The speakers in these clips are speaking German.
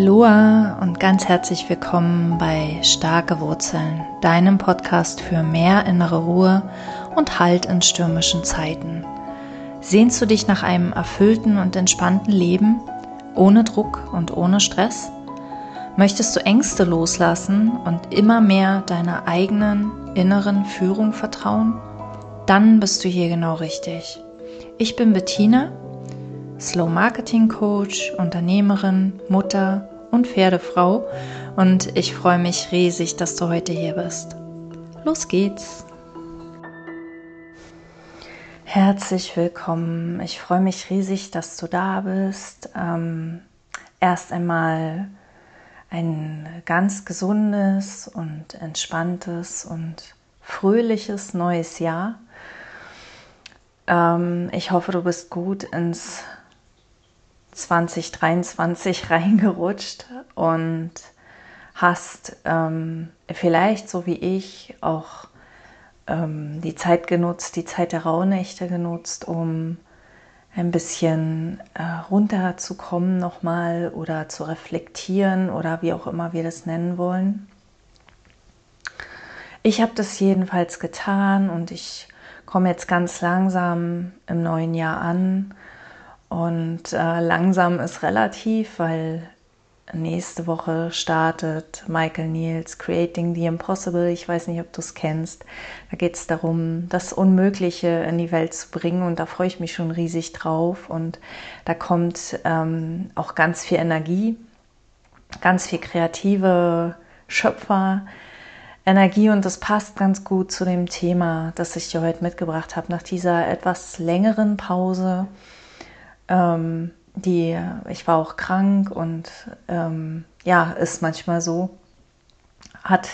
Aloha und ganz herzlich willkommen bei Starke Wurzeln, deinem Podcast für mehr innere Ruhe und Halt in stürmischen Zeiten. Sehnst du dich nach einem erfüllten und entspannten Leben, ohne Druck und ohne Stress? Möchtest du Ängste loslassen und immer mehr deiner eigenen inneren Führung vertrauen? Dann bist du hier genau richtig. Ich bin Bettina Slow Marketing Coach, Unternehmerin, Mutter und Pferdefrau und ich freue mich riesig, dass du heute hier bist. Los geht's! Herzlich willkommen. Ich freue mich riesig, dass du da bist. Ähm, erst einmal ein ganz gesundes und entspanntes und fröhliches neues Jahr. Ähm, ich hoffe, du bist gut ins 2023 reingerutscht und hast ähm, vielleicht so wie ich auch ähm, die Zeit genutzt, die Zeit der Rauhnächte genutzt, um ein bisschen äh, runterzukommen nochmal oder zu reflektieren oder wie auch immer wir das nennen wollen. Ich habe das jedenfalls getan und ich komme jetzt ganz langsam im neuen Jahr an und äh, langsam ist relativ, weil nächste Woche startet Michael Niels Creating the Impossible. Ich weiß nicht, ob du es kennst. Da geht es darum, das Unmögliche in die Welt zu bringen und da freue ich mich schon riesig drauf. Und da kommt ähm, auch ganz viel Energie, ganz viel kreative Schöpfer. Energie und das passt ganz gut zu dem Thema, das ich dir heute mitgebracht habe. Nach dieser etwas längeren Pause ähm, die, ich war auch krank und ähm, ja, ist manchmal so, hat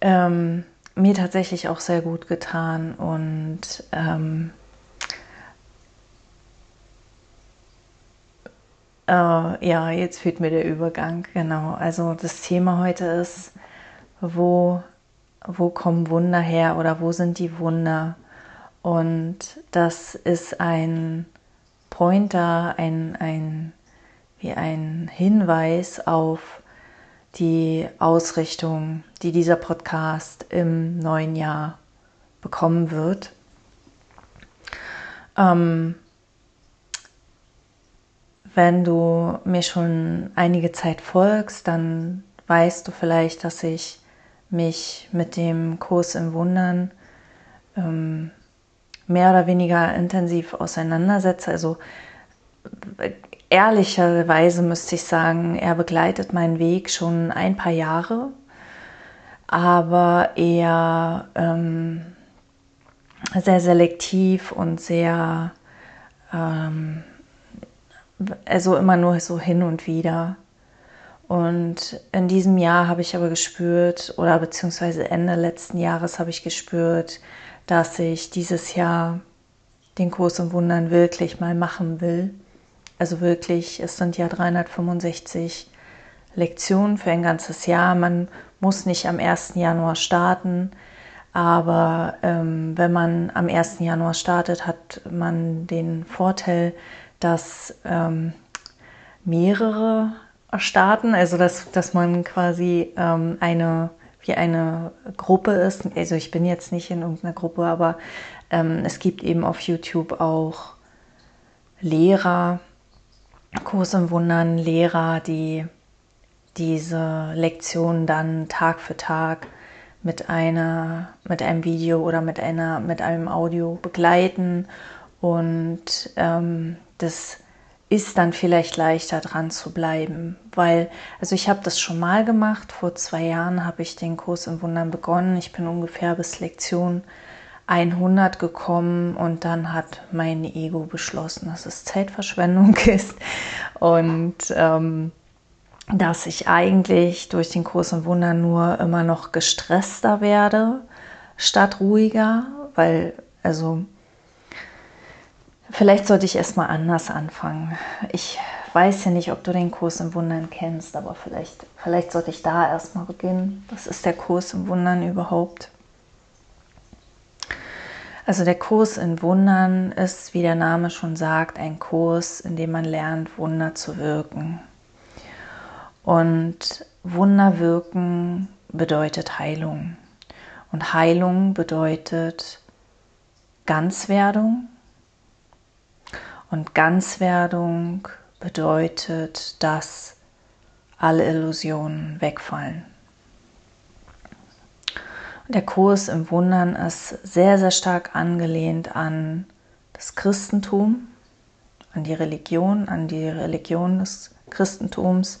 ähm, mir tatsächlich auch sehr gut getan und ähm, äh, ja, jetzt fehlt mir der Übergang, genau. Also das Thema heute ist, wo, wo kommen Wunder her oder wo sind die Wunder? Und das ist ein Pointer, ein, ein, wie ein Hinweis auf die Ausrichtung, die dieser Podcast im neuen Jahr bekommen wird. Ähm, wenn du mir schon einige Zeit folgst, dann weißt du vielleicht, dass ich mich mit dem Kurs im Wundern ähm, mehr oder weniger intensiv auseinandersetze. Also ehrlicherweise müsste ich sagen, er begleitet meinen Weg schon ein paar Jahre, aber eher ähm, sehr selektiv und sehr, ähm, also immer nur so hin und wieder. Und in diesem Jahr habe ich aber gespürt, oder beziehungsweise Ende letzten Jahres habe ich gespürt, dass ich dieses Jahr den Kurs im Wundern wirklich mal machen will. Also wirklich, es sind ja 365 Lektionen für ein ganzes Jahr. Man muss nicht am 1. Januar starten, aber ähm, wenn man am 1. Januar startet, hat man den Vorteil, dass ähm, mehrere starten, also dass, dass man quasi ähm, eine wie eine Gruppe ist. Also ich bin jetzt nicht in irgendeiner Gruppe, aber ähm, es gibt eben auf YouTube auch Lehrer, Kurs im Wundern, Lehrer, die diese Lektion dann Tag für Tag mit einer, mit einem Video oder mit einer, mit einem Audio begleiten und ähm, das ist dann vielleicht leichter dran zu bleiben, weil, also ich habe das schon mal gemacht, vor zwei Jahren habe ich den Kurs im Wundern begonnen, ich bin ungefähr bis Lektion 100 gekommen und dann hat mein Ego beschlossen, dass es Zeitverschwendung ist und ähm, dass ich eigentlich durch den Kurs im Wundern nur immer noch gestresster werde statt ruhiger, weil also Vielleicht sollte ich erstmal anders anfangen. Ich weiß ja nicht, ob du den Kurs im Wundern kennst, aber vielleicht, vielleicht sollte ich da erstmal beginnen. Was ist der Kurs im Wundern überhaupt? Also der Kurs in Wundern ist, wie der Name schon sagt, ein Kurs, in dem man lernt, Wunder zu wirken. Und Wunder wirken bedeutet Heilung. Und Heilung bedeutet Ganzwerdung. Und Ganzwerdung bedeutet, dass alle Illusionen wegfallen. Der Kurs im Wundern ist sehr, sehr stark angelehnt an das Christentum, an die Religion, an die Religion des Christentums,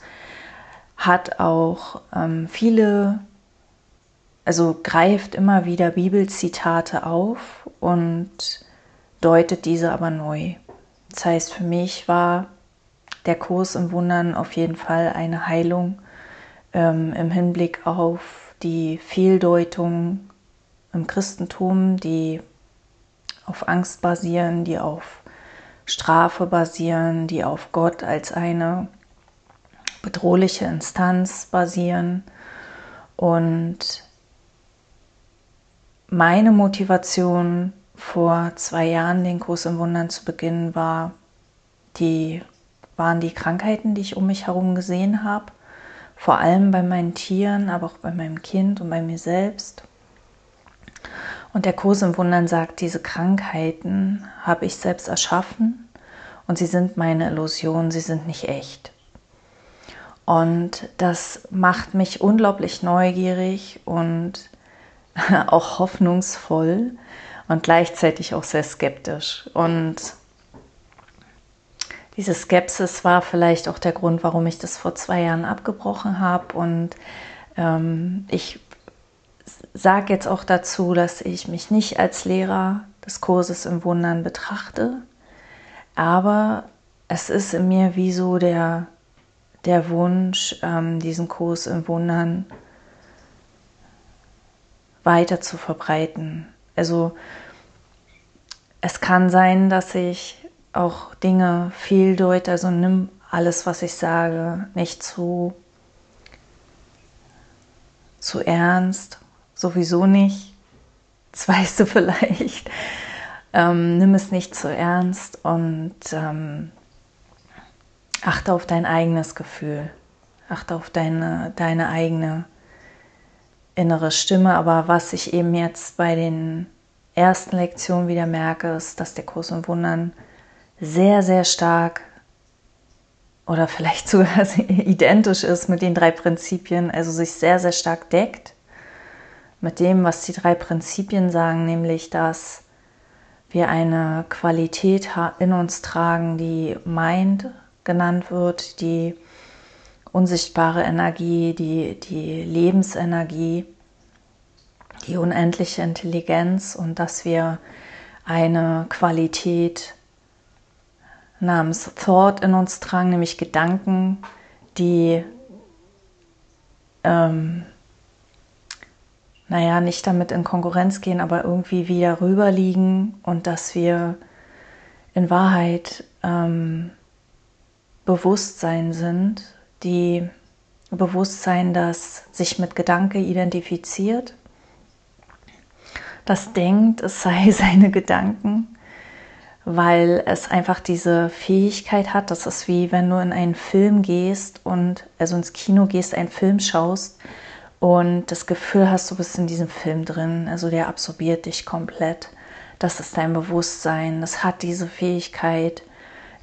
hat auch ähm, viele, also greift immer wieder Bibelzitate auf und deutet diese aber neu. Das heißt, für mich war der Kurs im Wundern auf jeden Fall eine Heilung ähm, im Hinblick auf die Fehldeutung im Christentum, die auf Angst basieren, die auf Strafe basieren, die auf Gott als eine bedrohliche Instanz basieren. Und meine Motivation vor zwei Jahren den Kurs im Wundern zu beginnen war, die waren die Krankheiten, die ich um mich herum gesehen habe, vor allem bei meinen Tieren, aber auch bei meinem Kind und bei mir selbst. Und der Kurs im Wundern sagt, diese Krankheiten habe ich selbst erschaffen und sie sind meine Illusion, sie sind nicht echt. Und das macht mich unglaublich neugierig und auch hoffnungsvoll und gleichzeitig auch sehr skeptisch. Und diese Skepsis war vielleicht auch der Grund, warum ich das vor zwei Jahren abgebrochen habe. Und ähm, ich sage jetzt auch dazu, dass ich mich nicht als Lehrer des Kurses im Wundern betrachte, aber es ist in mir wie so der, der Wunsch, ähm, diesen Kurs im Wundern weiter zu verbreiten. Also es kann sein, dass ich auch Dinge fehldeute, also nimm alles, was ich sage, nicht zu, zu ernst sowieso nicht. Das weißt du vielleicht. Ähm, nimm es nicht zu ernst und ähm, achte auf dein eigenes Gefühl. Achte auf deine, deine eigene innere Stimme. Aber was ich eben jetzt bei den ersten Lektionen wieder merke, ist, dass der Kurs im Wundern sehr, sehr stark oder vielleicht sogar identisch ist mit den drei Prinzipien, also sich sehr, sehr stark deckt mit dem, was die drei Prinzipien sagen, nämlich dass wir eine Qualität in uns tragen, die Mind genannt wird, die unsichtbare Energie, die, die Lebensenergie, die unendliche Intelligenz und dass wir eine Qualität namens Thought in uns tragen, nämlich Gedanken, die ähm, naja, nicht damit in Konkurrenz gehen, aber irgendwie wieder rüberliegen und dass wir in Wahrheit ähm, Bewusstsein sind, die Bewusstsein, das sich mit Gedanke identifiziert, das denkt, es sei seine Gedanken, weil es einfach diese Fähigkeit hat, das ist wie wenn du in einen Film gehst und also ins Kino gehst, einen Film schaust, und das Gefühl hast, du bist in diesem Film drin, also der absorbiert dich komplett. Das ist dein Bewusstsein, das hat diese Fähigkeit,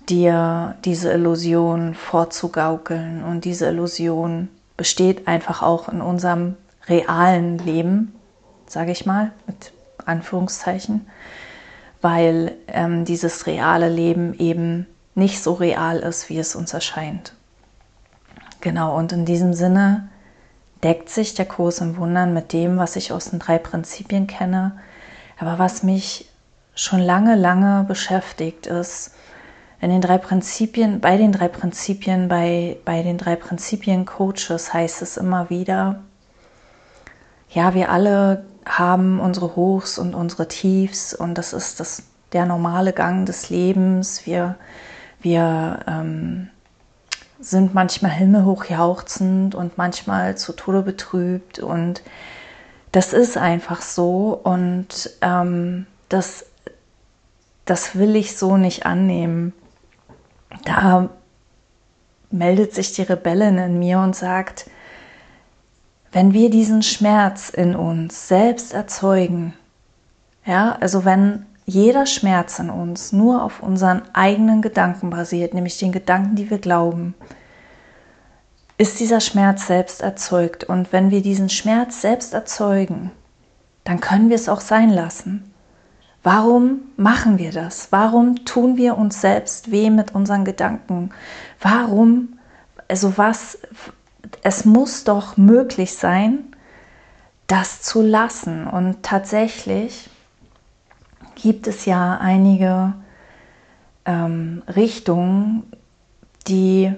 dir diese Illusion vorzugaukeln. Und diese Illusion besteht einfach auch in unserem realen Leben, sage ich mal, mit Anführungszeichen, weil ähm, dieses reale Leben eben nicht so real ist, wie es uns erscheint. Genau, und in diesem Sinne deckt sich der Kurs im Wundern mit dem, was ich aus den drei Prinzipien kenne. Aber was mich schon lange, lange beschäftigt ist, in den drei Prinzipien, bei den drei Prinzipien, bei, bei den drei Prinzipien Coaches heißt es immer wieder, ja, wir alle haben unsere Hochs und unsere Tiefs und das ist das, der normale Gang des Lebens. Wir, wir ähm, sind manchmal himmelhoch jauchzend und manchmal zu Tode betrübt und das ist einfach so und ähm, das, das will ich so nicht annehmen. Da meldet sich die Rebellin in mir und sagt, wenn wir diesen Schmerz in uns selbst erzeugen, ja, also wenn jeder Schmerz in uns nur auf unseren eigenen Gedanken basiert, nämlich den Gedanken, die wir glauben, ist dieser Schmerz selbst erzeugt. Und wenn wir diesen Schmerz selbst erzeugen, dann können wir es auch sein lassen. Warum machen wir das? Warum tun wir uns selbst weh mit unseren Gedanken? Warum, also was, es muss doch möglich sein, das zu lassen. Und tatsächlich gibt es ja einige ähm, Richtungen, die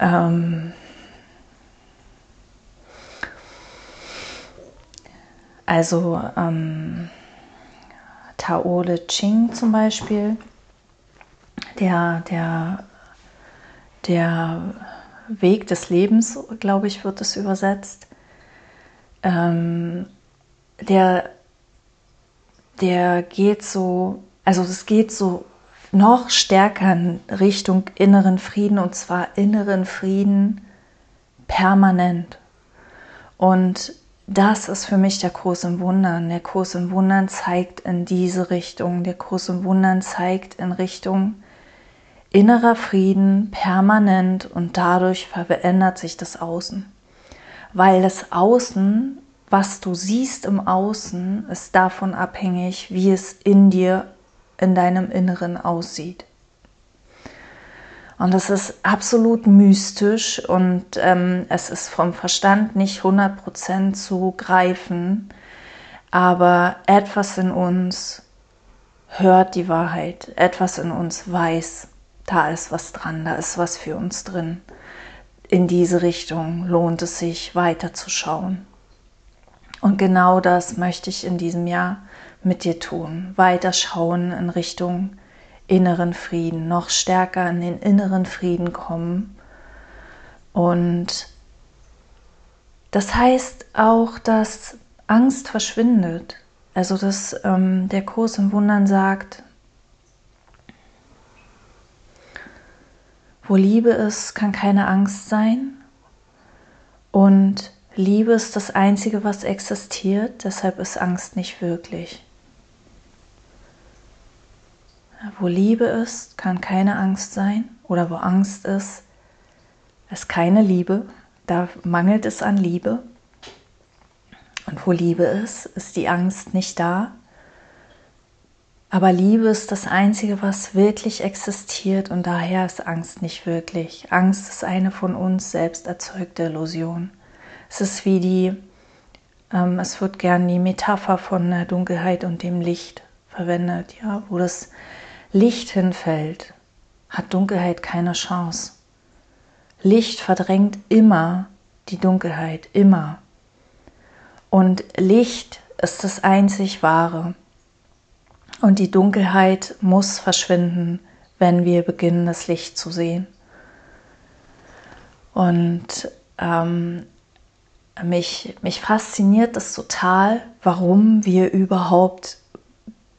ähm, also ähm, Tao Te Ching zum Beispiel, der, der, der Weg des Lebens, glaube ich, wird es übersetzt. Ähm, der, der geht so, also es geht so noch stärker in Richtung inneren Frieden und zwar inneren Frieden permanent. Und das ist für mich der Kurs im Wundern. Der Kurs im Wundern zeigt in diese Richtung. Der Kurs im Wundern zeigt in Richtung innerer Frieden permanent und dadurch verändert sich das Außen. Weil das Außen, was du siehst im Außen, ist davon abhängig, wie es in dir in deinem Inneren aussieht. Und das ist absolut mystisch und ähm, es ist vom Verstand nicht 100% zu greifen, aber etwas in uns hört die Wahrheit, etwas in uns weiß, da ist was dran, da ist was für uns drin. In diese Richtung lohnt es sich weiterzuschauen. Und genau das möchte ich in diesem Jahr mit dir tun. Weiter schauen in Richtung inneren Frieden, noch stärker in den inneren Frieden kommen. Und das heißt auch, dass Angst verschwindet. Also dass ähm, der Kurs im Wundern sagt, wo Liebe ist, kann keine Angst sein. Und Liebe ist das Einzige, was existiert, deshalb ist Angst nicht wirklich. Wo Liebe ist, kann keine Angst sein. Oder wo Angst ist, ist keine Liebe. Da mangelt es an Liebe. Und wo Liebe ist, ist die Angst nicht da. Aber Liebe ist das Einzige, was wirklich existiert und daher ist Angst nicht wirklich. Angst ist eine von uns selbst erzeugte Illusion. Es ist wie die, ähm, es wird gern die Metapher von der Dunkelheit und dem Licht verwendet, ja, wo das Licht hinfällt, hat Dunkelheit keine Chance. Licht verdrängt immer die Dunkelheit, immer. Und Licht ist das einzig Wahre. Und die Dunkelheit muss verschwinden, wenn wir beginnen, das Licht zu sehen. Und ähm, mich, mich fasziniert das total, warum wir überhaupt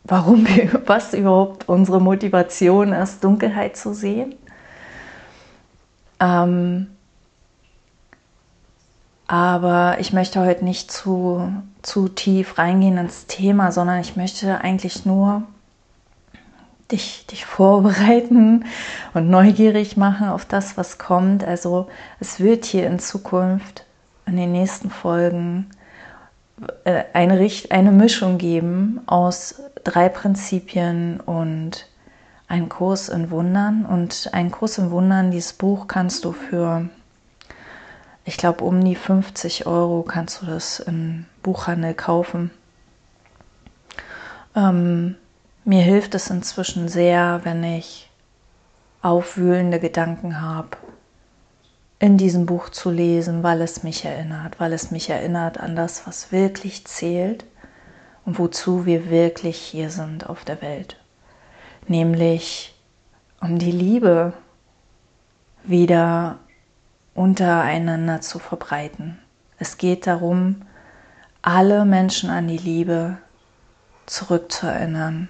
warum wir, was überhaupt unsere Motivation ist, Dunkelheit zu sehen. Ähm, aber ich möchte heute nicht zu, zu tief reingehen ins Thema, sondern ich möchte eigentlich nur dich, dich vorbereiten und neugierig machen auf das, was kommt. Also es wird hier in Zukunft in den nächsten Folgen eine, Richt eine Mischung geben aus drei Prinzipien und ein Kurs in Wundern. Und ein Kurs in Wundern, dieses Buch kannst du für, ich glaube, um die 50 Euro kannst du das im Buchhandel kaufen. Ähm, mir hilft es inzwischen sehr, wenn ich aufwühlende Gedanken habe in diesem Buch zu lesen, weil es mich erinnert, weil es mich erinnert an das, was wirklich zählt und wozu wir wirklich hier sind auf der Welt. Nämlich um die Liebe wieder untereinander zu verbreiten. Es geht darum, alle Menschen an die Liebe zurückzuerinnern,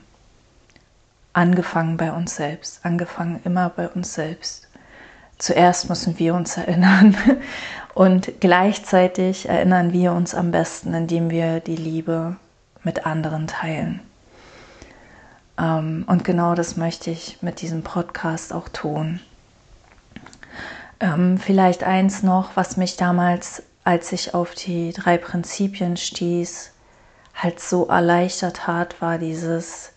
angefangen bei uns selbst, angefangen immer bei uns selbst. Zuerst müssen wir uns erinnern und gleichzeitig erinnern wir uns am besten, indem wir die Liebe mit anderen teilen. Ähm, und genau das möchte ich mit diesem Podcast auch tun. Ähm, vielleicht eins noch, was mich damals, als ich auf die drei Prinzipien stieß, halt so erleichtert hat, war dieses,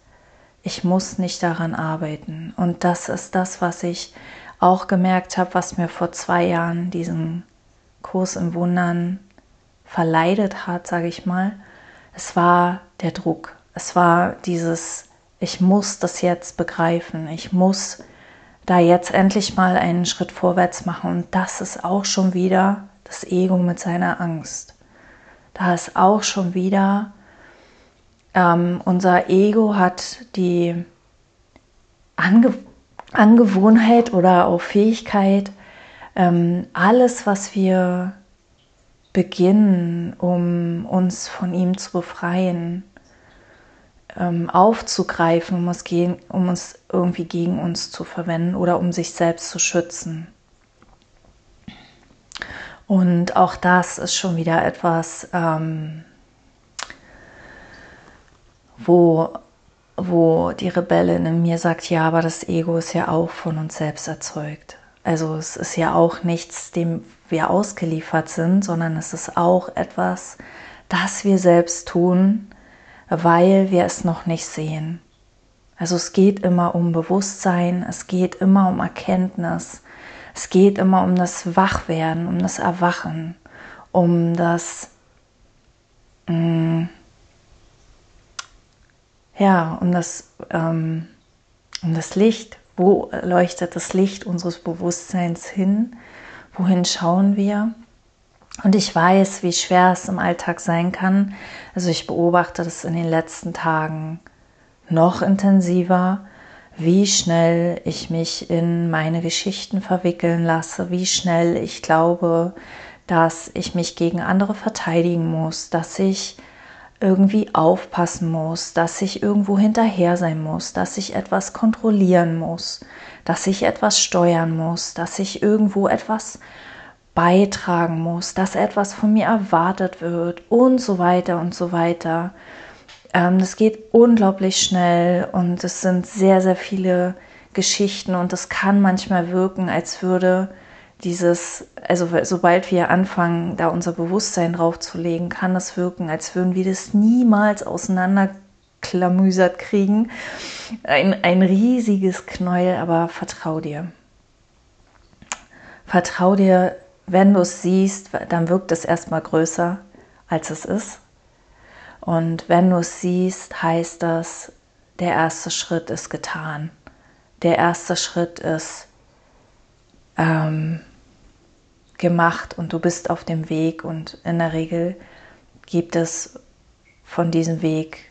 ich muss nicht daran arbeiten. Und das ist das, was ich auch gemerkt habe, was mir vor zwei Jahren diesen Kurs im Wundern verleidet hat, sage ich mal. Es war der Druck. Es war dieses, ich muss das jetzt begreifen. Ich muss da jetzt endlich mal einen Schritt vorwärts machen. Und das ist auch schon wieder das Ego mit seiner Angst. Da ist auch schon wieder ähm, unser Ego hat die Ange Angewohnheit oder auch Fähigkeit, ähm, alles, was wir beginnen, um uns von ihm zu befreien, ähm, aufzugreifen, um es, gegen, um es irgendwie gegen uns zu verwenden oder um sich selbst zu schützen. Und auch das ist schon wieder etwas, ähm, wo, wo die Rebellin in mir sagt, ja, aber das Ego ist ja auch von uns selbst erzeugt. Also es ist ja auch nichts, dem wir ausgeliefert sind, sondern es ist auch etwas, das wir selbst tun, weil wir es noch nicht sehen. Also es geht immer um Bewusstsein, es geht immer um Erkenntnis, es geht immer um das Wachwerden, um das Erwachen, um das mh, mm, ja, um das, ähm, um das Licht. Wo leuchtet das Licht unseres Bewusstseins hin? Wohin schauen wir? Und ich weiß, wie schwer es im Alltag sein kann. Also ich beobachte das in den letzten Tagen noch intensiver, wie schnell ich mich in meine Geschichten verwickeln lasse, wie schnell ich glaube, dass ich mich gegen andere verteidigen muss, dass ich irgendwie aufpassen muss, dass ich irgendwo hinterher sein muss, dass ich etwas kontrollieren muss, dass ich etwas steuern muss, dass ich irgendwo etwas beitragen muss, dass etwas von mir erwartet wird und so weiter und so weiter. Ähm, das geht unglaublich schnell und es sind sehr, sehr viele Geschichten und es kann manchmal wirken, als würde dieses, also sobald wir anfangen, da unser Bewusstsein draufzulegen, kann das wirken, als würden wir das niemals auseinanderklamüsert kriegen. Ein, ein riesiges Knäuel, aber vertrau dir. Vertrau dir, wenn du es siehst, dann wirkt es erstmal größer, als es ist. Und wenn du es siehst, heißt das, der erste Schritt ist getan. Der erste Schritt ist, ähm, gemacht und du bist auf dem Weg und in der Regel gibt es von diesem Weg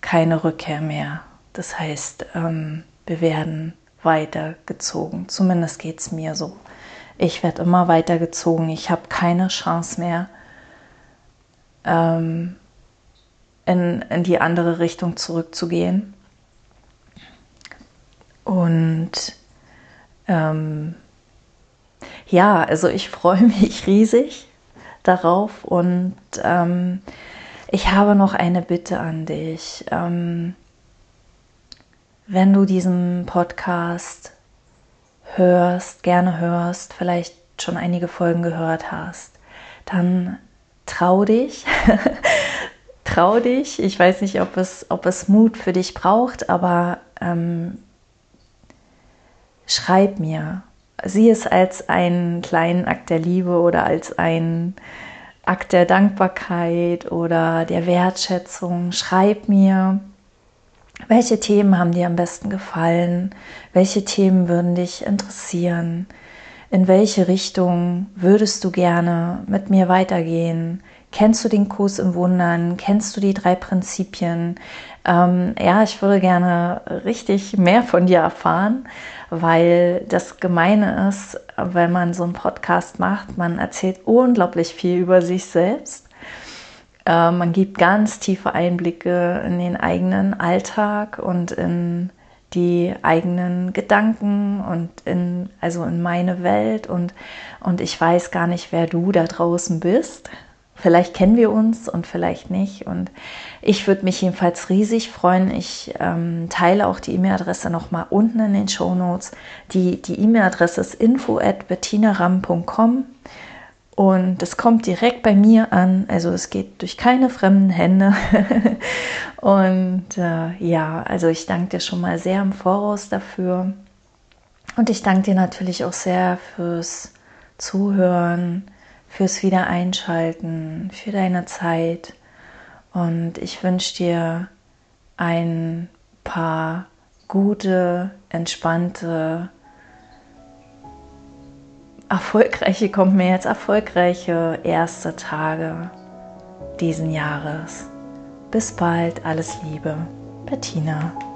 keine Rückkehr mehr. Das heißt, ähm, wir werden weitergezogen. Zumindest geht es mir so. Ich werde immer weitergezogen. Ich habe keine Chance mehr, ähm, in, in die andere Richtung zurückzugehen. Und ähm, ja, also ich freue mich riesig darauf und ähm, ich habe noch eine Bitte an dich. Ähm, wenn du diesen Podcast hörst, gerne hörst, vielleicht schon einige Folgen gehört hast, dann trau dich. trau dich. Ich weiß nicht, ob es, ob es Mut für dich braucht, aber ähm, schreib mir, sieh es als einen kleinen Akt der Liebe oder als einen Akt der Dankbarkeit oder der Wertschätzung. Schreib mir, welche Themen haben dir am besten gefallen? Welche Themen würden dich interessieren? In welche Richtung würdest du gerne mit mir weitergehen? Kennst du den Kurs im Wundern? Kennst du die drei Prinzipien? Ähm, ja, ich würde gerne richtig mehr von dir erfahren weil das Gemeine ist, wenn man so einen Podcast macht, man erzählt unglaublich viel über sich selbst. Äh, man gibt ganz tiefe Einblicke in den eigenen Alltag und in die eigenen Gedanken und in, also in meine Welt und, und ich weiß gar nicht, wer du da draußen bist. Vielleicht kennen wir uns und vielleicht nicht. Und ich würde mich jedenfalls riesig freuen. Ich ähm, teile auch die E-Mail-Adresse nochmal unten in den Show Notes. Die E-Mail-Adresse ist info at bettinaram.com und es kommt direkt bei mir an. Also es geht durch keine fremden Hände. und äh, ja, also ich danke dir schon mal sehr im Voraus dafür. Und ich danke dir natürlich auch sehr fürs Zuhören fürs Wiedereinschalten, für deine Zeit. Und ich wünsche dir ein paar gute, entspannte, erfolgreiche, kommt mir jetzt erfolgreiche erste Tage diesen Jahres. Bis bald, alles Liebe, Bettina.